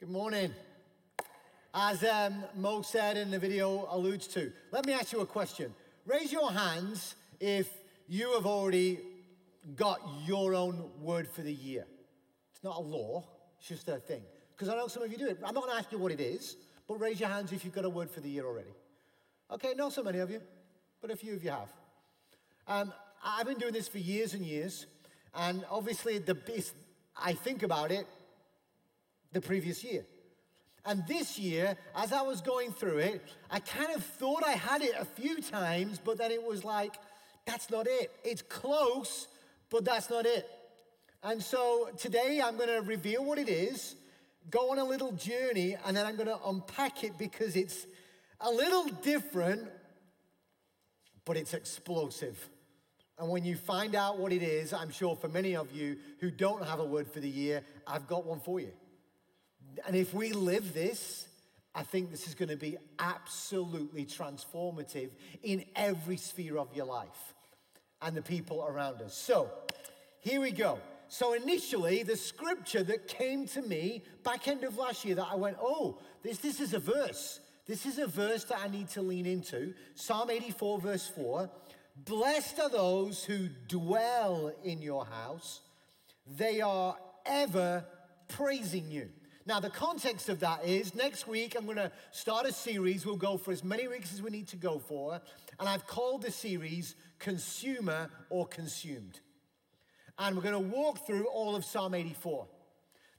Good morning. As um, Mo said in the video alludes to, let me ask you a question. Raise your hands if you have already got your own word for the year. It's not a law, it's just a thing. Because I know some of you do it. I'm not going to ask you what it is, but raise your hands if you've got a word for the year already. Okay, not so many of you, but a few of you have. Um, I've been doing this for years and years, and obviously, the best, I think about it the previous year. And this year, as I was going through it, I kind of thought I had it a few times, but then it was like, that's not it. It's close, but that's not it. And so today I'm going to reveal what it is, go on a little journey, and then I'm going to unpack it because it's a little different, but it's explosive. And when you find out what it is, I'm sure for many of you who don't have a word for the year, I've got one for you. And if we live this, I think this is going to be absolutely transformative in every sphere of your life and the people around us. So, here we go. So, initially, the scripture that came to me back end of last year that I went, oh, this, this is a verse. This is a verse that I need to lean into. Psalm 84, verse 4. Blessed are those who dwell in your house, they are ever praising you. Now, the context of that is next week I'm going to start a series. We'll go for as many weeks as we need to go for. And I've called the series Consumer or Consumed. And we're going to walk through all of Psalm 84.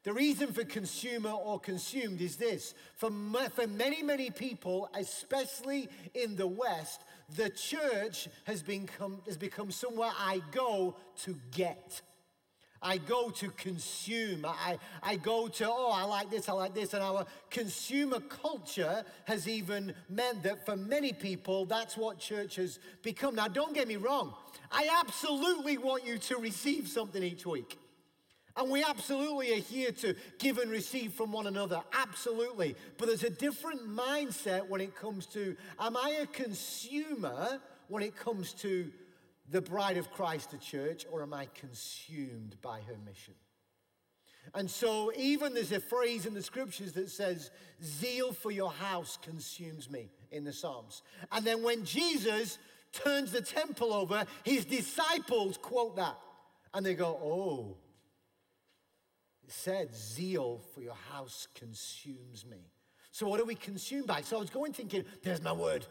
The reason for consumer or consumed is this for, for many, many people, especially in the West, the church has become, has become somewhere I go to get. I go to consume. I, I go to, oh, I like this, I like this. And our consumer culture has even meant that for many people, that's what church has become. Now, don't get me wrong. I absolutely want you to receive something each week. And we absolutely are here to give and receive from one another. Absolutely. But there's a different mindset when it comes to, am I a consumer when it comes to the bride of Christ, the church, or am I consumed by her mission? And so, even there's a phrase in the scriptures that says, Zeal for your house consumes me in the Psalms. And then, when Jesus turns the temple over, his disciples quote that. And they go, Oh, it said, Zeal for your house consumes me. So, what are we consumed by? So, I was going thinking, There's my word.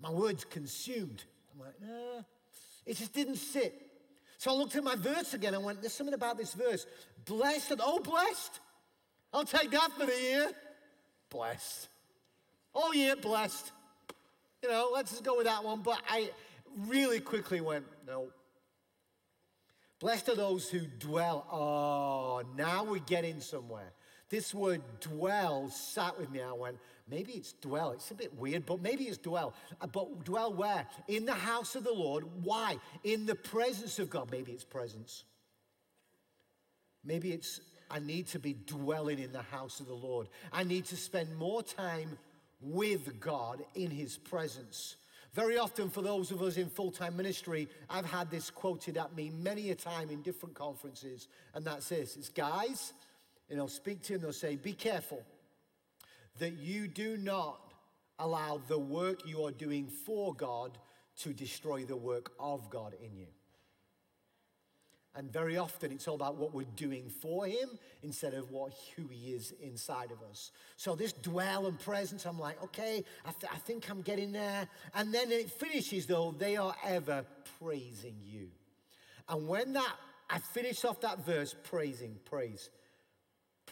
My word's consumed. I'm like, nah, it just didn't sit. So I looked at my verse again I went, There's something about this verse. Blessed, oh, blessed. I'll take that for the year. Blessed. Oh, yeah, blessed. You know, let's just go with that one. But I really quickly went, No. Blessed are those who dwell. Oh, now we're getting somewhere. This word dwell sat with me. I went, Maybe it's dwell. It's a bit weird, but maybe it's dwell. Uh, but dwell where? In the house of the Lord. Why? In the presence of God. Maybe it's presence. Maybe it's, I need to be dwelling in the house of the Lord. I need to spend more time with God in His presence. Very often, for those of us in full time ministry, I've had this quoted at me many a time in different conferences, and that's this it's guys, you know, speak to them, they'll say, Be careful that you do not allow the work you are doing for God to destroy the work of God in you. And very often it's all about what we're doing for him instead of what who he is inside of us. So this dwell and presence, I'm like, okay, I, th- I think I'm getting there. And then it finishes though, they are ever praising you. And when that, I finish off that verse, praising, praise.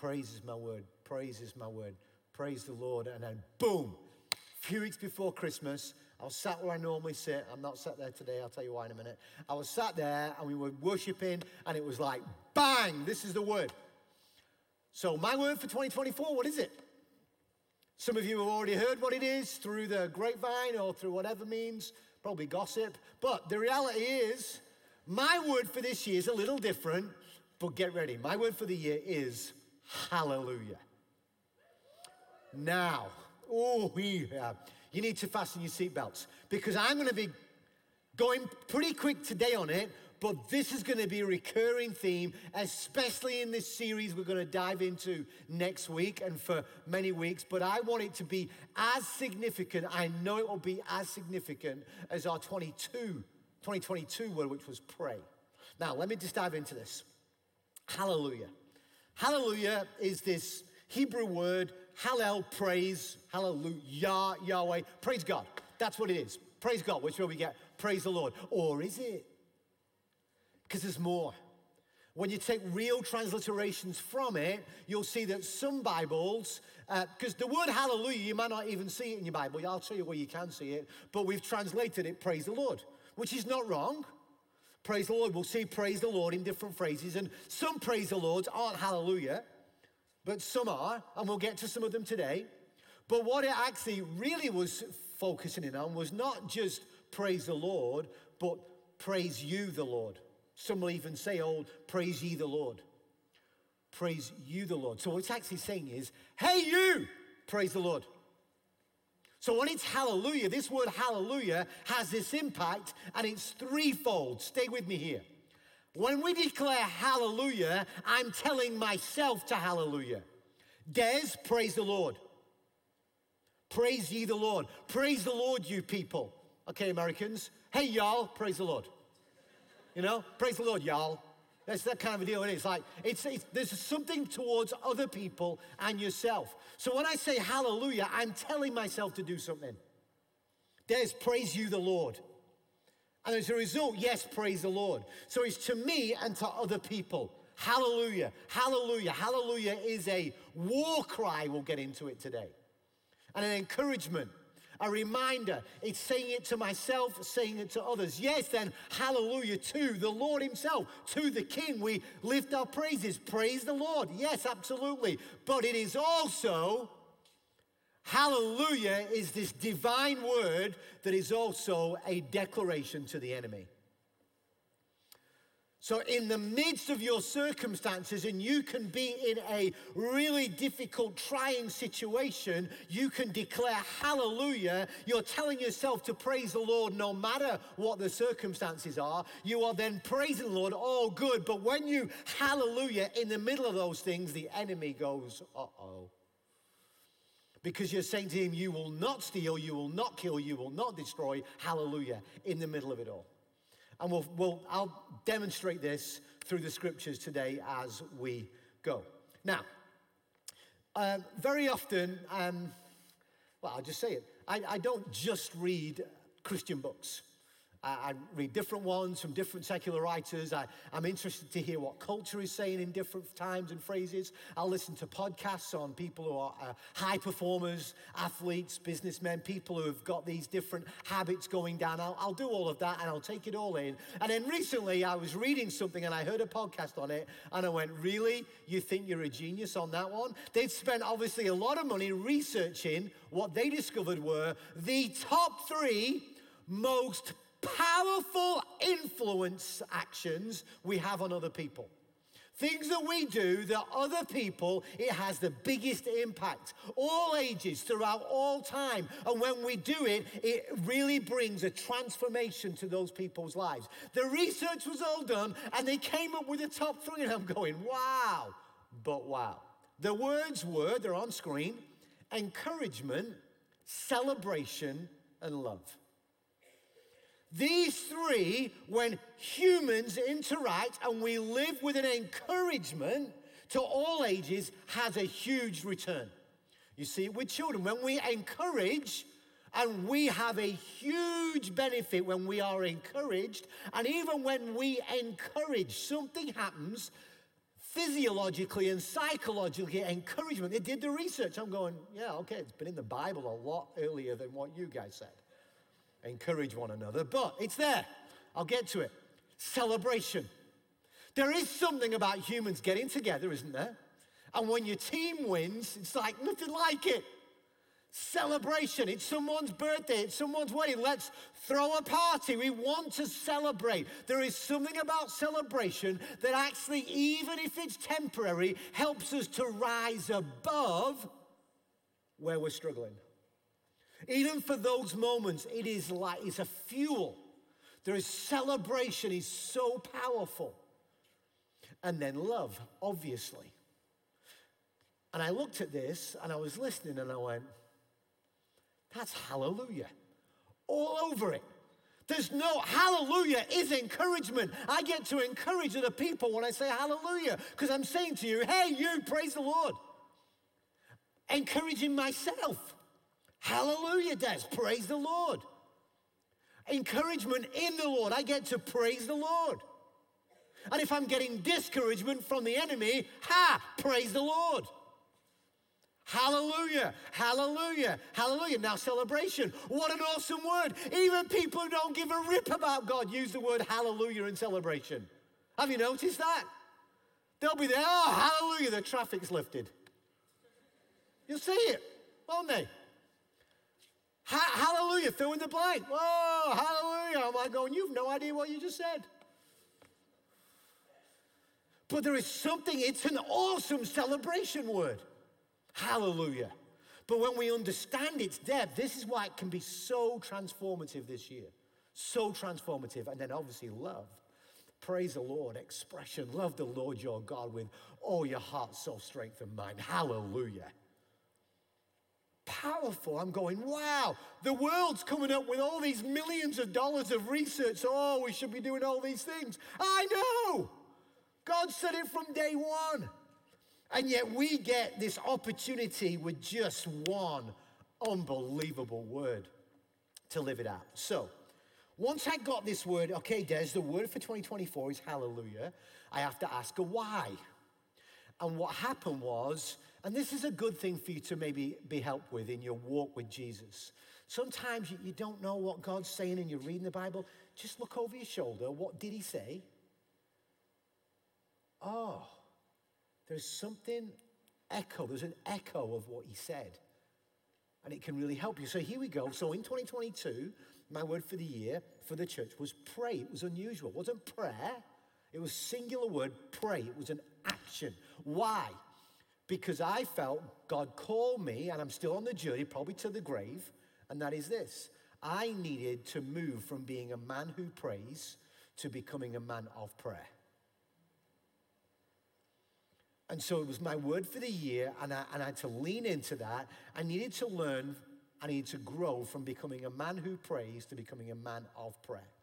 Praise is my word. Praise is my word. Praise the Lord. And then, boom, a few weeks before Christmas, I was sat where I normally sit. I'm not sat there today. I'll tell you why in a minute. I was sat there and we were worshiping, and it was like, bang, this is the word. So, my word for 2024, what is it? Some of you have already heard what it is through the grapevine or through whatever means, probably gossip. But the reality is, my word for this year is a little different, but get ready. My word for the year is hallelujah now. Oh, yeah. You need to fasten your seatbelts because I'm going to be Going pretty quick today on it, but this is going to be a recurring theme, especially in this series we're going to dive into next week and for many weeks. But I want it to be as significant. I know it will be as significant as our 22, 2022 word, which was pray. Now, let me just dive into this. Hallelujah. Hallelujah is this Hebrew word, hallel, praise, hallelujah, Yahweh, praise God. That's what it is. Praise God, which where we get praise the Lord. Or is it? because there's more. When you take real transliterations from it, you'll see that some Bibles, because uh, the word hallelujah, you might not even see it in your Bible. I'll tell you where you can see it, but we've translated it praise the Lord, which is not wrong. Praise the Lord. We'll see praise the Lord in different phrases, and some praise the Lords aren't hallelujah, but some are, and we'll get to some of them today. But what it actually really was focusing in on was not just praise the Lord, but praise you, the Lord. Some will even say, Oh, praise ye the Lord. Praise you, the Lord. So, what it's actually saying is, Hey, you, praise the Lord. So, when it's hallelujah, this word hallelujah has this impact and it's threefold. Stay with me here. When we declare hallelujah, I'm telling myself to hallelujah. Des, praise the Lord. Praise ye the Lord. Praise the Lord, you people. Okay, Americans. Hey, y'all, praise the Lord. You know, praise the Lord, y'all. That's that kind of a deal. It is like it's, it's, there's something towards other people and yourself. So when I say hallelujah, I'm telling myself to do something. There's praise you, the Lord. And as a result, yes, praise the Lord. So it's to me and to other people. Hallelujah, hallelujah, hallelujah is a war cry. We'll get into it today. And an encouragement a reminder. It's saying it to myself, saying it to others. Yes, then, hallelujah to the Lord Himself, to the King. We lift our praises. Praise the Lord. Yes, absolutely. But it is also, hallelujah is this divine word that is also a declaration to the enemy. So, in the midst of your circumstances, and you can be in a really difficult, trying situation, you can declare hallelujah. You're telling yourself to praise the Lord no matter what the circumstances are. You are then praising the Lord, all good. But when you hallelujah in the middle of those things, the enemy goes, uh oh. Because you're saying to him, You will not steal, you will not kill, you will not destroy. Hallelujah, in the middle of it all. And we'll, we'll, I'll demonstrate this through the scriptures today as we go. Now, um, very often, um, well, I'll just say it, I, I don't just read Christian books. I, read different ones from different secular writers. I, am interested to hear what culture is saying in different times and phrases. I'll listen to podcasts on people who are uh, high performers, athletes, businessmen, people who have got these different habits going down. I'll, I'll do all of that and I'll take it all in. And then recently I was reading something and I heard a podcast on it and I went, Really? You think you're a genius on that one? They'd spent obviously a lot of money researching what they discovered were the top three most powerful influence actions we have on other people. Things that we do that other people, it has the biggest impact. All ages, throughout all time. And when we do it, it really brings a transformation to those people's lives. The research was all done and they came up with the top three. And I'm going, wow, but wow. The words were, they're on screen encouragement, celebration, and love. These three, when humans interact and we live with an encouragement to all ages, has a huge return. You see, with children, when we encourage, and we have a huge benefit when we are encouraged, and even when we encourage, something happens physiologically and psychologically. Encouragement. They did the research. I'm going, yeah, okay, it's been in the Bible a lot earlier than what you guys said encourage one another, but it's there. I'll get to it. Celebration. There is something about humans getting together, isn't there? And when your team wins, it's like nothing like it. Celebration. It's someone's birthday, it's someone's wedding. Let's throw a party. We want to celebrate. There is something about celebration that actually, even if it's temporary, helps us to rise above where we're struggling. Even for those moments, it is like it's a fuel There is celebration is so powerful. And then love, obviously. And I looked at this and I was listening and I went, that's hallelujah. All over it. There's no hallelujah is encouragement. I get to encourage other people when I say hallelujah because I'm saying to you, hey, you, praise the Lord. Encouraging myself. Hallelujah, Des, praise the Lord. Encouragement in the Lord. I get to praise the Lord. And if I'm getting discouragement from the enemy, ha, praise the Lord. Hallelujah, hallelujah, hallelujah. Now, celebration. What an awesome word. Even people who don't give a rip about God use the word hallelujah in celebration. Have you noticed that? They'll be there, oh, hallelujah, the traffic's lifted. You'll see it, won't they? Ha- hallelujah, fill in the blank. Whoa, hallelujah. I'm like going, you've no idea what you just said. But there is something, it's an awesome celebration word. Hallelujah. But when we understand its depth, this is why it can be so transformative this year. So transformative. And then obviously, love. Praise the Lord, expression. Love the Lord your God with all your heart, soul, strength, and mind. Hallelujah. Powerful. I'm going, wow, the world's coming up with all these millions of dollars of research. Oh, we should be doing all these things. I know. God said it from day one. And yet we get this opportunity with just one unbelievable word to live it out. So, once I got this word, okay, Des, the word for 2024 is hallelujah, I have to ask a why. And what happened was, and this is a good thing for you to maybe be helped with in your walk with Jesus. Sometimes you, don't know what God's saying and you're reading the Bible. Just look over your shoulder. What did he say? Oh, there's something echo, there's an echo of what he said. And it can really help you. So here we go. So in 2022, my word for the year for the church was pray. It was unusual. It wasn't prayer, it was singular word pray. It was an action. Why? Because I felt God called me, and I'm still on the journey, probably to the grave, and that is this I needed to move from being a man who prays to becoming a man of prayer. And so it was my word for the year, and I, and I had to lean into that. I needed to learn, I needed to grow from becoming a man who prays to becoming a man of prayer.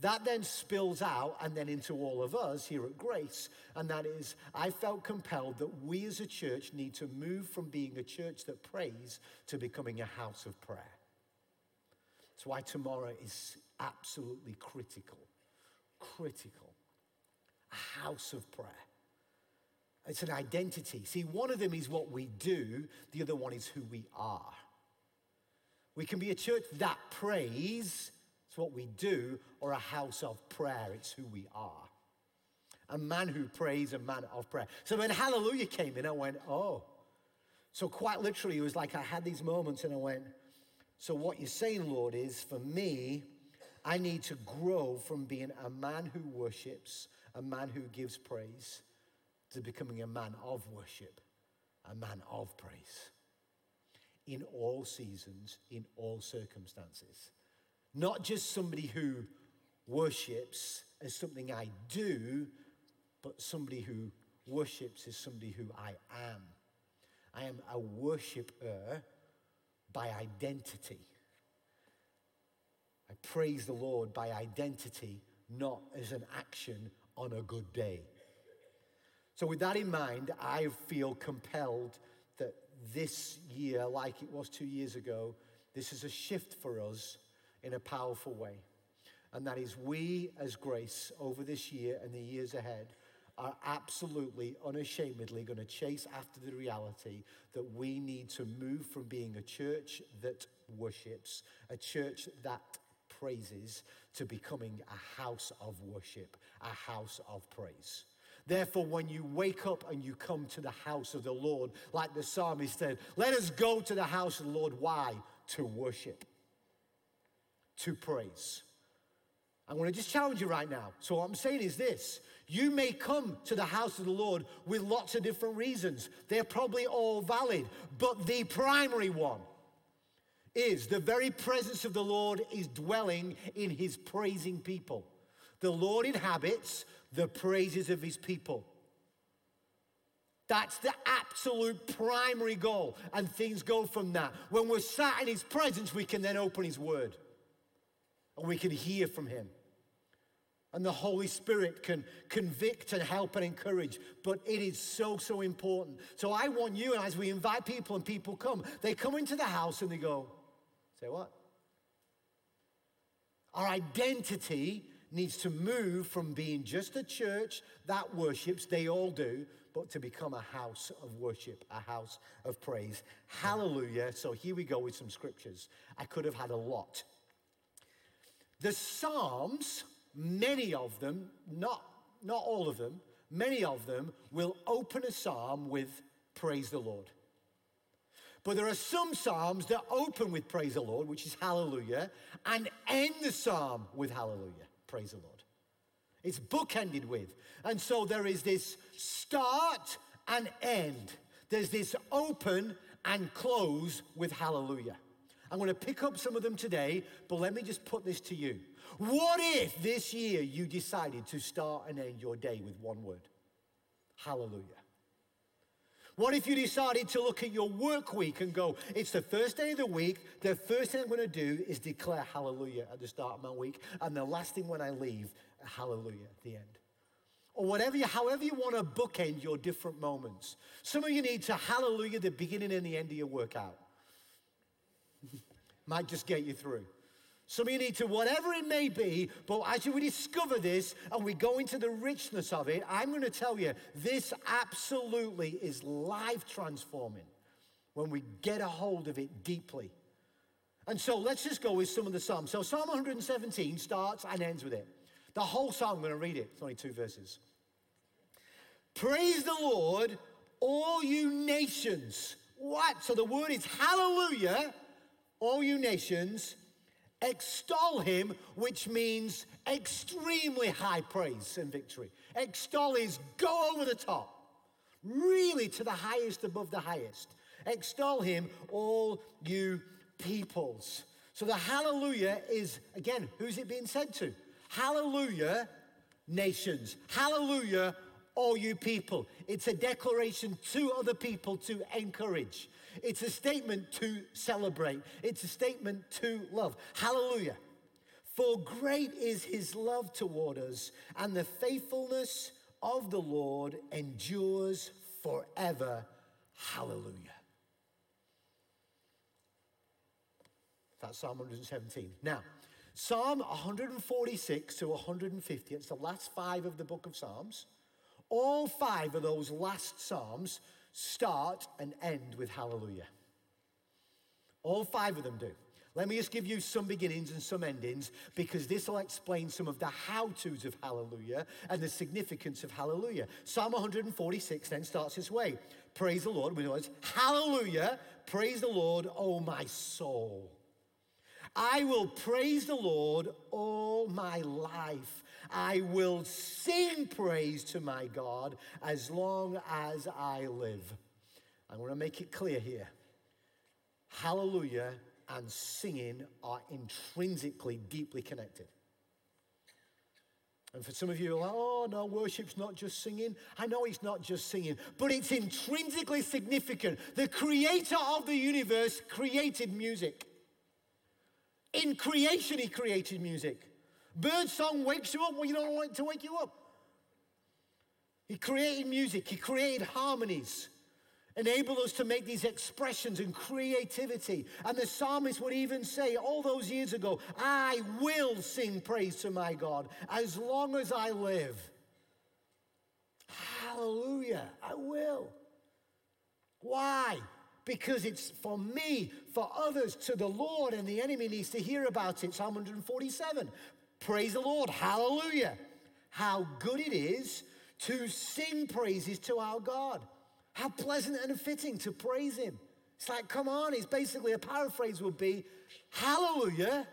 That then spills out and then into all of us here at Grace. And that is, I felt compelled that we as a church need to move from being a church that prays to becoming a house of prayer. That's why tomorrow is absolutely critical. Critical. A house of prayer. It's an identity. See, one of them is what we do, the other one is who we are. We can be a church that prays, it's what we do, or a house of prayer, it's who we are. A man who prays, a man of prayer. So when hallelujah came in, I went, oh. So quite literally, it was like I had these moments and I went, so what you're saying, Lord, is for me, I need to grow from being a man who worships, a man who gives praise to becoming a man of worship, a man of praise in all seasons, in all circumstances. Not just somebody who worships as something I do, but somebody who worships as somebody who I am. I am a worshiper by identity. I praise the Lord by identity, not as an action on a good day. So, with that in mind, I feel compelled that this year, like it was two years ago, this is a shift for us in a powerful way. And that is, we as Grace over this year and the years ahead are absolutely, unashamedly going to chase after the reality that we need to move from being a church that worships, a church that praises, to becoming a house of worship, a house of praise. Therefore, when you wake up and you come to the house of the Lord, like the psalmist said, let us go to the house of the Lord. Why? To worship, to praise. I'm going to just challenge you right now. So, what I'm saying is this you may come to the house of the Lord with lots of different reasons. They're probably all valid, but the primary one is the very presence of the Lord is dwelling in his praising people. The Lord inhabits the praises of his people. That's the absolute primary goal, and things go from that. When we're sat in his presence, we can then open his word and we can hear from him. And the Holy Spirit can convict and help and encourage, but it is so, so important. So I want you, and as we invite people and people come, they come into the house and they go, Say what? Our identity needs to move from being just a church that worships, they all do, but to become a house of worship, a house of praise. Hallelujah. So here we go with some scriptures. I could have had a lot. The Psalms, many of them, not, not all of them, many of them will open a psalm with praise the Lord. But there are some Psalms that open with praise the Lord, which is hallelujah, and end the Psalm with hallelujah, praise the Lord. It's bookended with. And so there is this start and end. There's this open and close with hallelujah. I'm going to pick up some of them today, but let me just put this to you. What if this year you decided to start and end your day with one word? Hallelujah. What if you decided to look at your work week and go, it's the first day of the week, the first thing I'm going to do is declare hallelujah at the start of my week, and the last thing when I leave, hallelujah at the end. Or whatever you, however you want to bookend your different moments. Some of you need to hallelujah the beginning and the end of your workout. Might just get you through. Some of you need to, whatever it may be, but as we discover this and we go into the richness of it, I'm going to tell you this absolutely is life transforming when we get a hold of it deeply. And so let's just go with some of the Psalms. So Psalm 117 starts and ends with it. The whole psalm, I'm going to read it. It's only two verses. Praise the Lord, all you nations. What? So the word is hallelujah, all you nations Extol him, which means extremely high praise and victory. Extol is go over the top, really to the highest above the highest. Extol him, all you peoples. So the hallelujah is, again, who's it being said to? Hallelujah, nations. Hallelujah, all you people. It's a declaration to other people to encourage. It's a statement to celebrate, it's a statement to love. Hallelujah. For great is his love toward us, and the faithfulness of the Lord endures forever. Hallelujah. That's Psalm 117. Now, Psalm 146 to 150, it's the last five of the book of Psalms. All five of those last Psalms start and end with hallelujah. All five of them do. Let me just give you some beginnings and some endings because this will explain some of the how to's of hallelujah and the significance of hallelujah. Psalm 146 then starts this way Praise the Lord. We know it's hallelujah. Praise the Lord, O my soul. I will praise the Lord all my life. I will sing praise to my God as long as I live. I want to make it clear here. Hallelujah and singing are intrinsically deeply connected. And for some of you, like, oh no, worship's not just singing. I know it's not just singing, but it's intrinsically significant. The creator of the universe created music. In creation, he created music. Bird song wakes you up when you don't want it to wake you up. He created music, he created harmonies, enabled us to make these expressions and creativity. And the psalmist would even say all those years ago, I will sing praise to my God as long as I live. Hallelujah, I will. Why? Because it's for me, for others, to the Lord, and the enemy needs to hear about it. Psalm 147. Praise the Lord. Hallelujah. How good it is to sing praises to our God. How pleasant and fitting to praise Him. It's like, come on, it's basically a paraphrase would be, Hallelujah.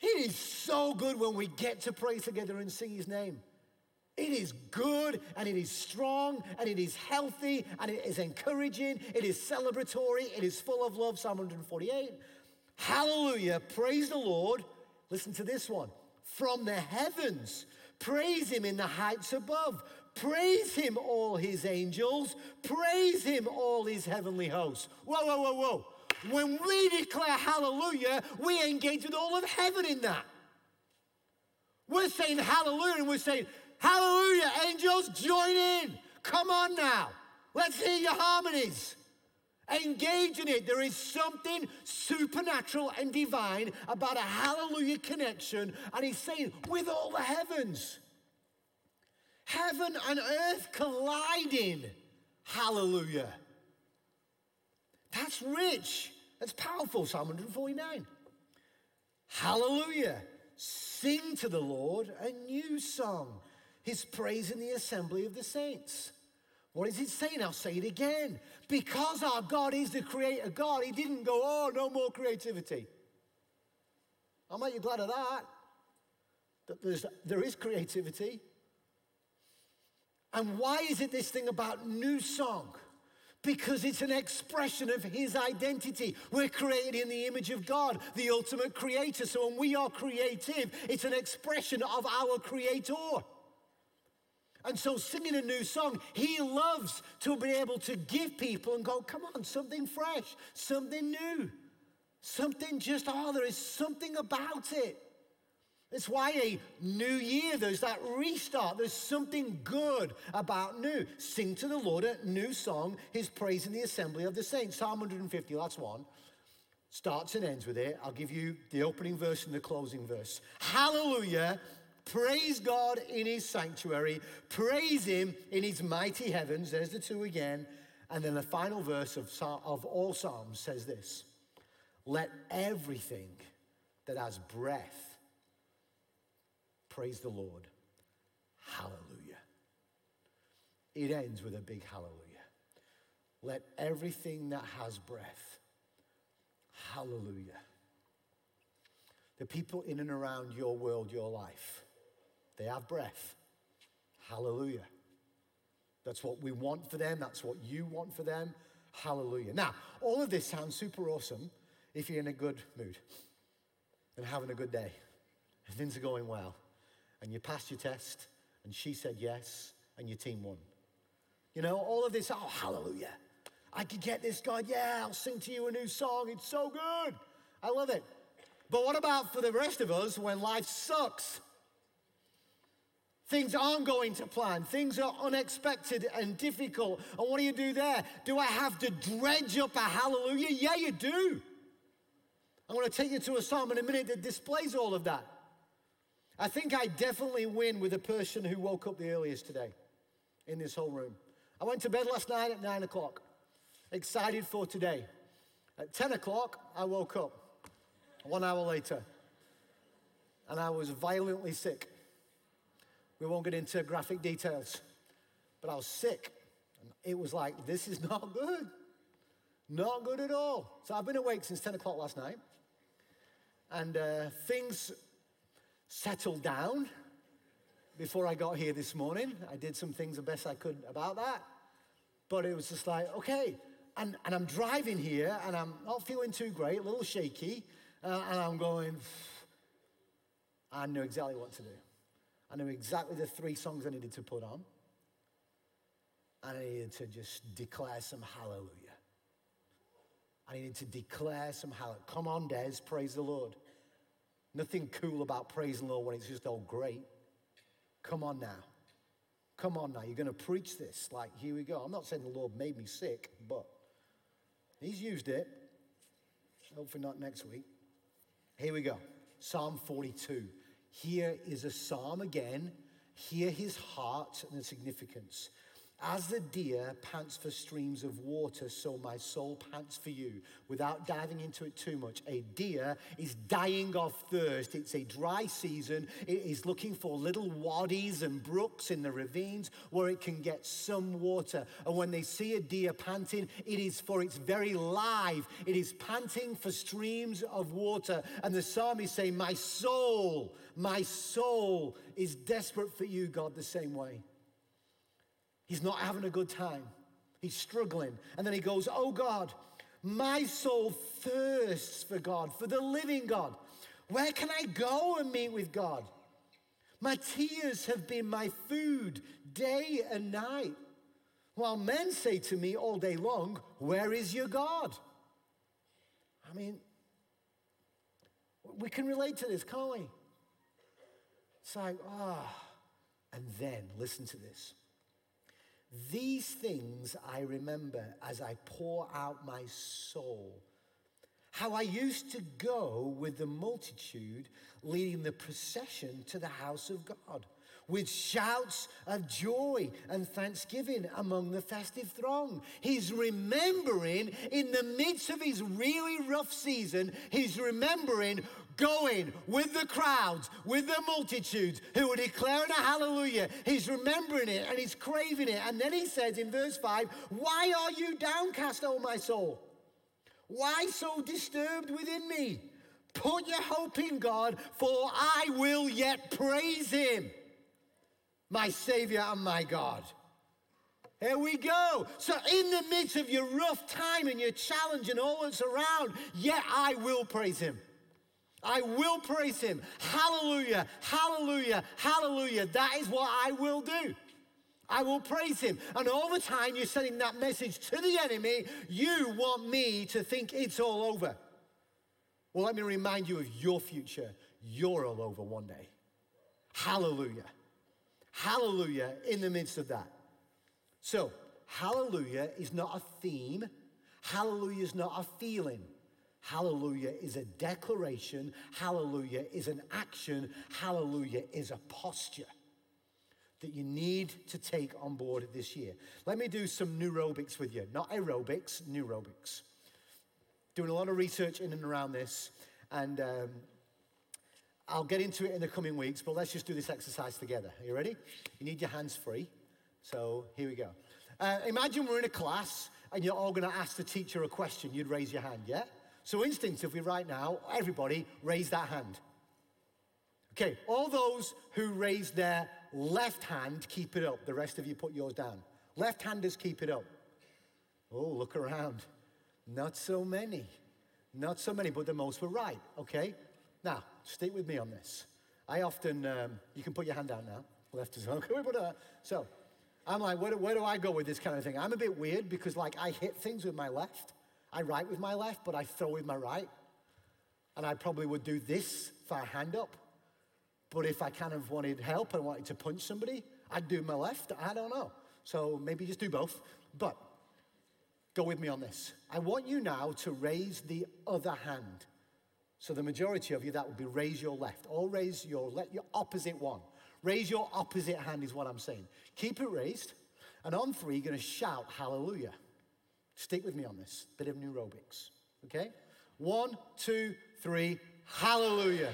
It is so good when we get to pray together and sing His name. It is good and it is strong and it is healthy and it is encouraging. It is celebratory. It is full of love. Psalm 148. Hallelujah. Praise the Lord. Listen to this one. From the heavens. Praise him in the heights above. Praise him, all his angels. Praise him, all his heavenly hosts. Whoa, whoa, whoa, whoa. When we declare hallelujah, we engage with all of heaven in that. We're saying hallelujah and we're saying, hallelujah, angels, join in. Come on now. Let's hear your harmonies. Engage in it. There is something supernatural and divine about a hallelujah connection. And he's saying, with all the heavens, heaven and earth colliding. Hallelujah. That's rich. That's powerful. Psalm 149. Hallelujah. Sing to the Lord a new song, his praise in the assembly of the saints. What is it saying? I'll say it again. Because our God is the creator God, He didn't go, oh, no more creativity. I'm you glad of that. That there's, there is creativity. And why is it this thing about new song? Because it's an expression of his identity. We're created in the image of God, the ultimate creator. So when we are creative, it's an expression of our creator. And so, singing a new song, he loves to be able to give people and go, come on, something fresh, something new, something just, oh, there is something about it. It's why a new year, there's that restart. There's something good about new. Sing to the Lord a new song, his praise in the assembly of the saints. Psalm 150, that's one. Starts and ends with it. I'll give you the opening verse and the closing verse. Hallelujah Praise God in his sanctuary. Praise him in his mighty heavens. There's the two again. And then the final verse of, of all Psalms says this Let everything that has breath praise the Lord. Hallelujah. It ends with a big hallelujah. Let everything that has breath, hallelujah. The people in and around your world, your life, they have breath. Hallelujah. That's what we want for them. That's what you want for them. Hallelujah. Now, all of this sounds super awesome if you're in a good mood and having a good day and things are going well and you passed your test and she said yes and your team won. You know, all of this, oh, hallelujah. I could get this, God. Yeah, I'll sing to you a new song. It's so good. I love it. But what about for the rest of us when life sucks? Things aren't going to plan. Things are unexpected and difficult. And what do you do there? Do I have to dredge up a hallelujah? Yeah, you do. I'm going to take you to a psalm in a minute that displays all of that. I think I definitely win with the person who woke up the earliest today in this whole room. I went to bed last night at nine o'clock, excited for today. At 10 o'clock, I woke up one hour later, and I was violently sick. We won't get into graphic details, but I was sick. And it was like, this is not good. Not good at all. So I've been awake since 10 o'clock last night. And uh, things settled down before I got here this morning. I did some things the best I could about that. But it was just like, okay. And, and I'm driving here and I'm not feeling too great, a little shaky. Uh, and I'm going, I know exactly what to do. I knew exactly the three songs I needed to put on. I needed to just declare some hallelujah. I needed to declare some hallelujah. Come on, Des, praise the Lord. Nothing cool about praising the Lord when it's just all great. Come on now. Come on now. You're going to preach this. Like, here we go. I'm not saying the Lord made me sick, but He's used it. Hopefully, not next week. Here we go Psalm 42. Here is a psalm again. Hear his heart and the significance. As the deer pants for streams of water, so my soul pants for you. Without diving into it too much, a deer is dying of thirst. It's a dry season. It is looking for little wadis and brooks in the ravines where it can get some water. And when they see a deer panting, it is for its very life. It is panting for streams of water. And the psalmist saying, My soul, my soul is desperate for you, God, the same way. He's not having a good time. He's struggling. And then he goes, Oh God, My soul thirsts for God, for the living God. Where can I go and meet with God? My tears have been my food day and night. While men say to me all day long, Where is your God? I mean, we can relate to this, can't we? It's like, ah. Oh. And then, listen to this. These things I remember as I pour out my soul. How I used to go with the multitude leading the procession to the house of God with shouts of joy and thanksgiving among the festive throng. He's remembering in the midst of his really rough season, he's remembering going with the crowds, with the multitudes who were declaring a hallelujah. He's remembering it and he's craving it. And then he says in verse 5, Why are you downcast, O my soul? Why so disturbed within me? Put your hope in God, for I will yet praise him, my Savior and my God. Here we go. So, in the midst of your rough time and your challenge and all that's around, yet I will praise him. I will praise him. Hallelujah, hallelujah, hallelujah. That is what I will do. I will praise him. And all the time you're sending that message to the enemy, you want me to think it's all over. Well, let me remind you of your future. You're all over one day. Hallelujah. Hallelujah in the midst of that. So, hallelujah is not a theme, hallelujah is not a feeling. Hallelujah is a declaration. Hallelujah is an action. Hallelujah is a posture that you need to take on board this year. Let me do some neurobics with you. Not aerobics, neurobics. Doing a lot of research in and around this, and um, I'll get into it in the coming weeks, but let's just do this exercise together. Are you ready? You need your hands free. So here we go. Uh, imagine we're in a class and you're all going to ask the teacher a question. You'd raise your hand, yeah? So, instinctively, right now, everybody raise that hand. Okay, all those who raise their left hand, keep it up. The rest of you put yours down. Left handers, keep it up. Oh, look around. Not so many. Not so many, but the most were right, okay? Now, stick with me on this. I often, um, you can put your hand down now. Left is okay. So, I'm like, where do, where do I go with this kind of thing? I'm a bit weird because, like, I hit things with my left. I write with my left, but I throw with my right. And I probably would do this for a hand up. But if I kind of wanted help and wanted to punch somebody, I'd do my left. I don't know. So maybe just do both. But go with me on this. I want you now to raise the other hand. So the majority of you, that would be raise your left or raise your let your opposite one. Raise your opposite hand is what I'm saying. Keep it raised. And on three, you're going to shout hallelujah. Stick with me on this bit of neurobics, okay? One, two, three, hallelujah.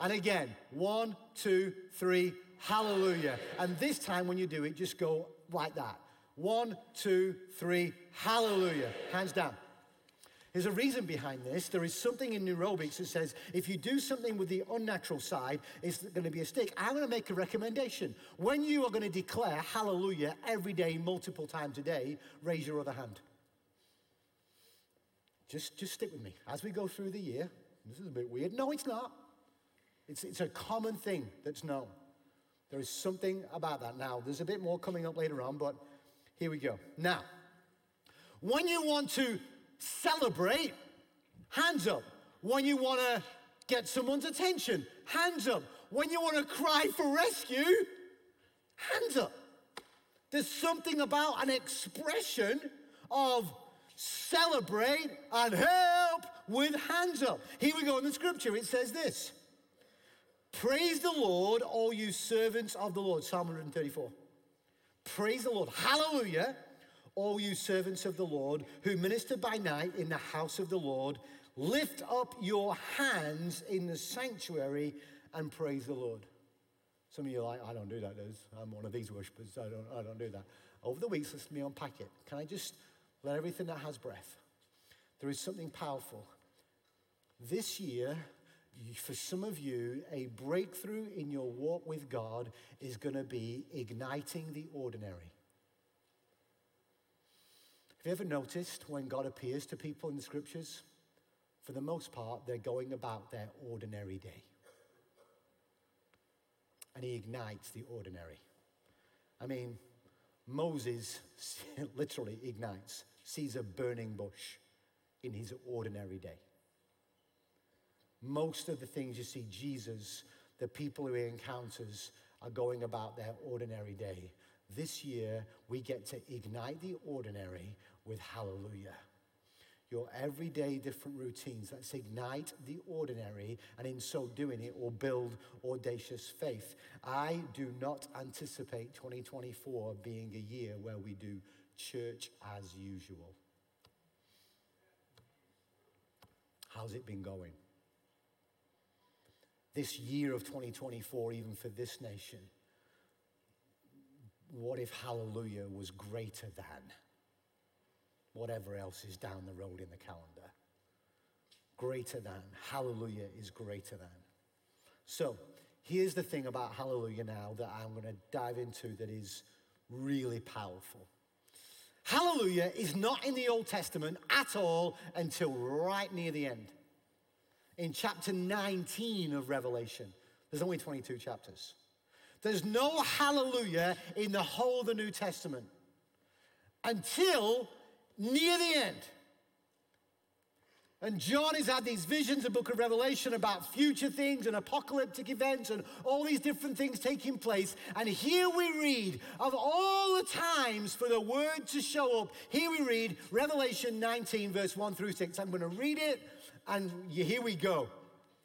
And again, one, two, three, hallelujah. And this time when you do it, just go like that. One, two, three, hallelujah. Hands down. There's a reason behind this. There is something in neurobics that says if you do something with the unnatural side, it's going to be a stick. I'm going to make a recommendation. When you are going to declare hallelujah every day, multiple times a day, raise your other hand. Just, just stick with me. As we go through the year, this is a bit weird. No, it's not. It's, it's a common thing that's known. There is something about that. Now, there's a bit more coming up later on, but here we go. Now, when you want to celebrate, hands up. When you want to get someone's attention, hands up. When you want to cry for rescue, hands up. There's something about an expression of celebrate and help with hands up. Here we go in the scripture. It says this Praise the Lord, all you servants of the Lord. Psalm 134. Praise the Lord. Hallelujah, all you servants of the Lord who minister by night in the house of the Lord. Lift up your hands in the sanctuary and praise the Lord. Some of you are like, I don't do that, Liz. I'm one of these worshippers. I don't, I don't do that. Over the weeks, let me unpack it. Can I just let everything that has breath. There is something powerful. This year, for some of you, a breakthrough in your walk with God is going to be igniting the ordinary. Have you ever noticed when God appears to people in the scriptures? For the most part, they're going about their ordinary day. And he ignites the ordinary. I mean, Moses literally ignites, sees a burning bush in his ordinary day. Most of the things you see Jesus, the people who he encounters, are going about their ordinary day. This year, we get to ignite the ordinary with hallelujah. Your everyday different routines. Let's ignite the ordinary, and in so doing, it will build audacious faith. I do not anticipate 2024 being a year where we do church as usual. How's it been going? This year of 2024, even for this nation, what if hallelujah was greater than whatever else is down the road in the calendar? Greater than. Hallelujah is greater than. So, here's the thing about hallelujah now that I'm going to dive into that is really powerful. Hallelujah is not in the Old Testament at all until right near the end. In chapter 19 of Revelation, there's only 22 chapters. There's no hallelujah in the whole of the New Testament until near the end. And John has had these visions, the book of Revelation, about future things and apocalyptic events and all these different things taking place. And here we read of all the times for the word to show up. Here we read Revelation 19, verse 1 through 6. I'm going to read it, and here we go.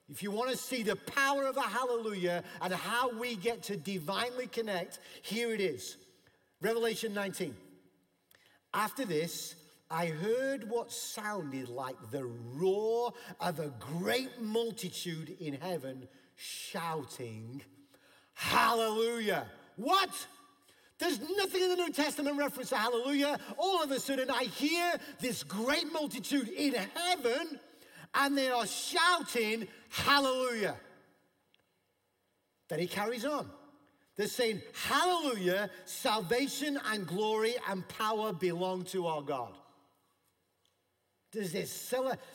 If you want to see the power of a hallelujah and how we get to divinely connect, here it is Revelation 19. After this, I heard what sounded like the roar of a great multitude in heaven shouting, Hallelujah. What? There's nothing in the New Testament reference to hallelujah. All of a sudden, I hear this great multitude in heaven and they are shouting, Hallelujah. Then he carries on. They're saying, Hallelujah, salvation and glory and power belong to our God. Does this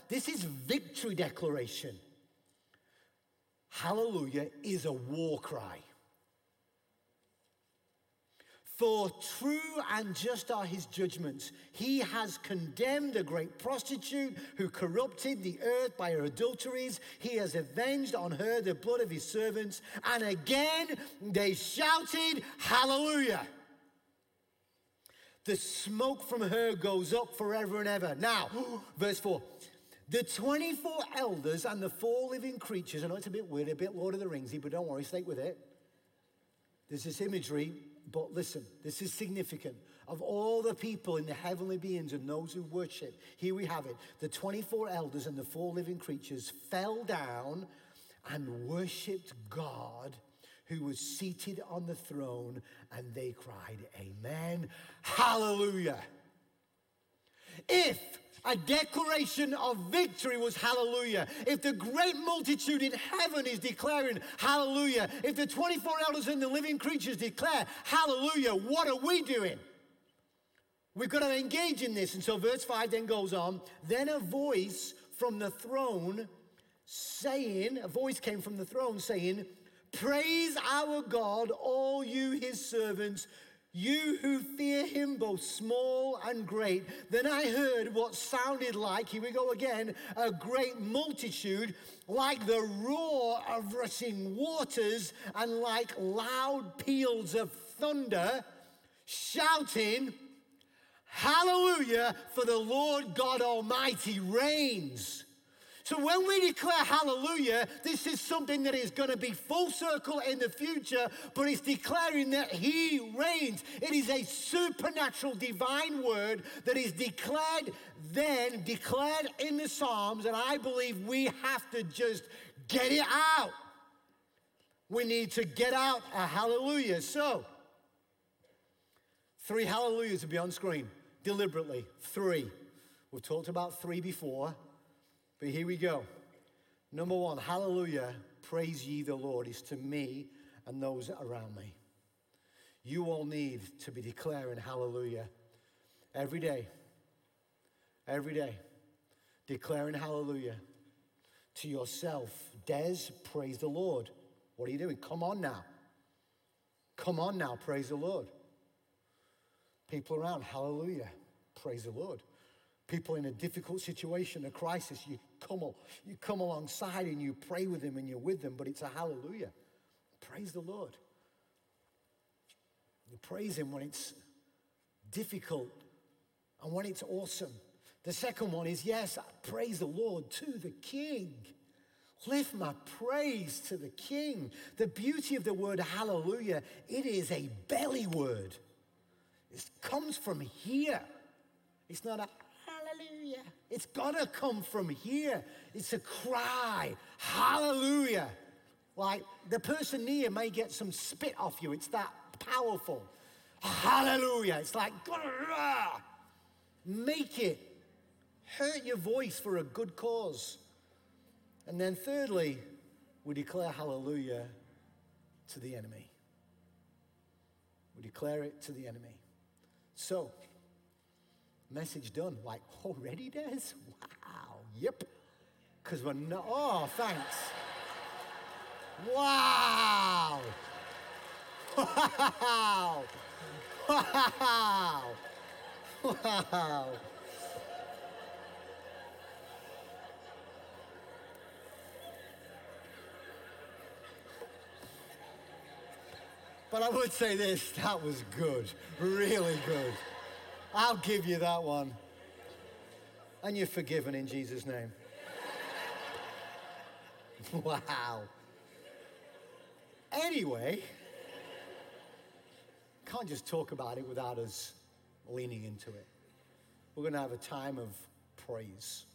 this is victory declaration. Hallelujah is a war cry. For true and just are his judgments. He has condemned a great prostitute who corrupted the earth by her adulteries. He has avenged on her the blood of his servants. And again they shouted, Hallelujah. The smoke from her goes up forever and ever. Now, verse 4. The 24 elders and the four living creatures, I know it's a bit weird, a bit Lord of the Ringsy, but don't worry, stay with it. There's this imagery but listen, this is significant. Of all the people in the heavenly beings and those who worship, here we have it. The 24 elders and the four living creatures fell down and worshiped God who was seated on the throne, and they cried, Amen, Hallelujah. If a declaration of victory was hallelujah. If the great multitude in heaven is declaring hallelujah, if the 24 elders and the living creatures declare hallelujah, what are we doing? We've got to engage in this. And so verse 5 then goes on. Then a voice from the throne saying, a voice came from the throne saying, Praise our God, all you his servants you who fear him, both small and great. Then I heard what sounded like, here we go again, a great multitude, like the roar of rushing waters and like loud peals of thunder, shouting, Hallelujah, for the Lord God Almighty reigns. So when we declare hallelujah, this is something that is going to be full circle in the future, but it's declaring that He reigns. It is a supernatural divine word that is declared then, declared in the Psalms, and I believe we have to just get it out. We need to get out a hallelujah. So, three hallelujahs will be on screen deliberately. Three. We've talked about three before. But here we go. Number one, hallelujah, praise ye the Lord, is to me and those around me. You all need to be declaring hallelujah every day. every day, declaring hallelujah to yourself. Des, praise the Lord. What are you doing? Come on now. Come on now, praise the Lord. People around, hallelujah, praise the Lord. People in a difficult situation, a crisis, you come, you come alongside and you pray with them and you're with them, but it's a hallelujah. Praise the Lord. You praise Him when it's difficult and when it's awesome. The second one is yes, I praise the Lord to the King. Lift my praise to the King. The beauty of the word hallelujah, it is a belly word. It comes from here. It's not a hallelujah. It's got to come from here. It's a cry, hallelujah. Like the person near may get some spit off you. It's that powerful. Hallelujah. It's like, make it. Hurt your voice for a good cause. And then, thirdly, we declare hallelujah to the enemy. We declare it to the enemy. So, message done. Like, already, Des? Wow. Yep. Because we're not. Oh, thanks. Wow. Wow. Wow. Wow. But I would say this that was good, really good. I'll give you that one. And you're forgiven in Jesus' name. wow. Anyway, can't just talk about it without us leaning into it. We're going to have a time of praise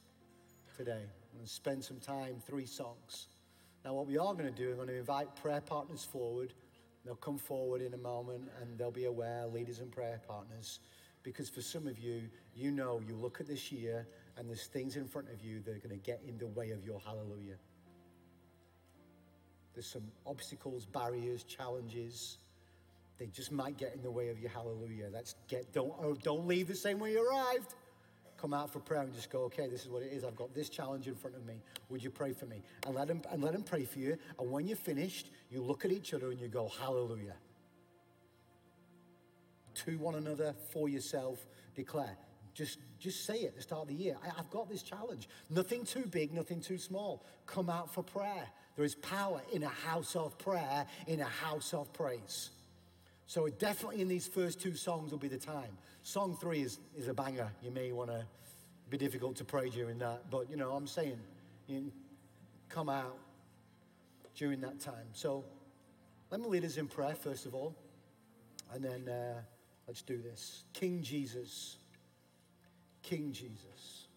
today. We're going to spend some time, three songs. Now, what we are going to do, I'm going to invite prayer partners forward. They'll come forward in a moment and they'll be aware, leaders and prayer partners. Because for some of you, you know, you look at this year and there's things in front of you that are going to get in the way of your hallelujah. There's some obstacles, barriers, challenges. They just might get in the way of your hallelujah. That's get don't oh, don't leave the same way you arrived come out for prayer and just go, okay, this is what it is. I've got this challenge in front of me. Would you pray for me? And let him and let him pray for you. And when you're finished, you look at each other and you go, Hallelujah. To one another, for yourself, declare. Just, just say it at the start of the year. I, I've got this challenge. Nothing too big, nothing too small. Come out for prayer. There is power in a house of prayer, in a house of praise. So definitely in these first two songs will be the time. Song three is, is a banger. You may want to be difficult to pray during that, but you know, I'm saying, you come out during that time. So let me lead us in prayer first of all, and then uh, let's do this. King Jesus, King Jesus,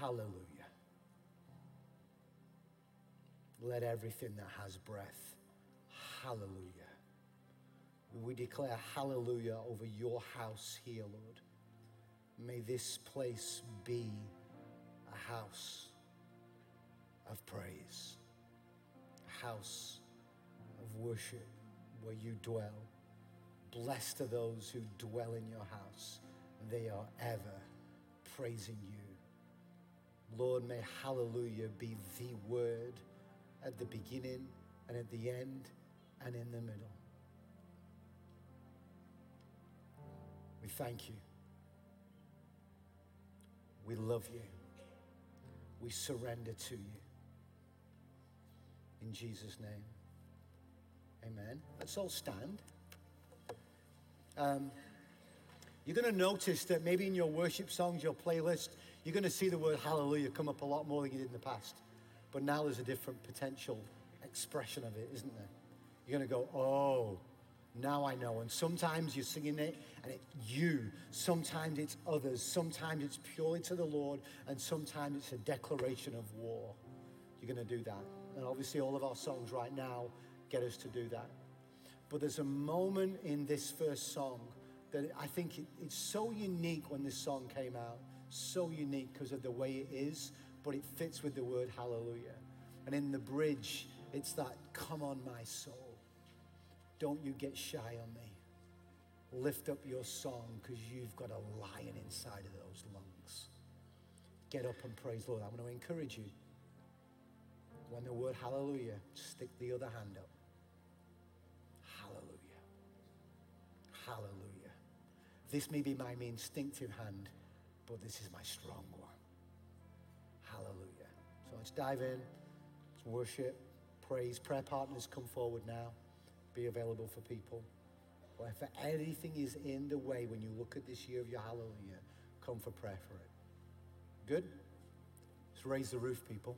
Hallelujah. Let everything that has breath hallelujah. We declare hallelujah over your house here, Lord. May this place be a house of praise, a house of worship where you dwell. Blessed are those who dwell in your house. They are ever praising you. Lord, may hallelujah be the word at the beginning and at the end and in the middle. We thank you. We love you. We surrender to you. In Jesus' name. Amen. Let's all stand. Um, you're going to notice that maybe in your worship songs, your playlist, you're going to see the word hallelujah come up a lot more than you did in the past. But now there's a different potential expression of it, isn't there? You're going to go, oh, now I know. And sometimes you're singing it and it's you. Sometimes it's others. Sometimes it's purely to the Lord. And sometimes it's a declaration of war. You're going to do that. And obviously, all of our songs right now get us to do that. But there's a moment in this first song that I think it, it's so unique when this song came out. So unique because of the way it is, but it fits with the word hallelujah. And in the bridge, it's that, come on, my soul. Don't you get shy on me. lift up your song because you've got a lion inside of those lungs. Get up and praise Lord. I'm going to encourage you. When the word hallelujah, stick the other hand up. Hallelujah. This may be my instinctive hand, but this is my strong one. Hallelujah. So let's dive in. Let's worship, praise. Prayer partners come forward now. Be available for people. If anything is in the way when you look at this year of your hallelujah, come for prayer for it. Good? Let's raise the roof, people.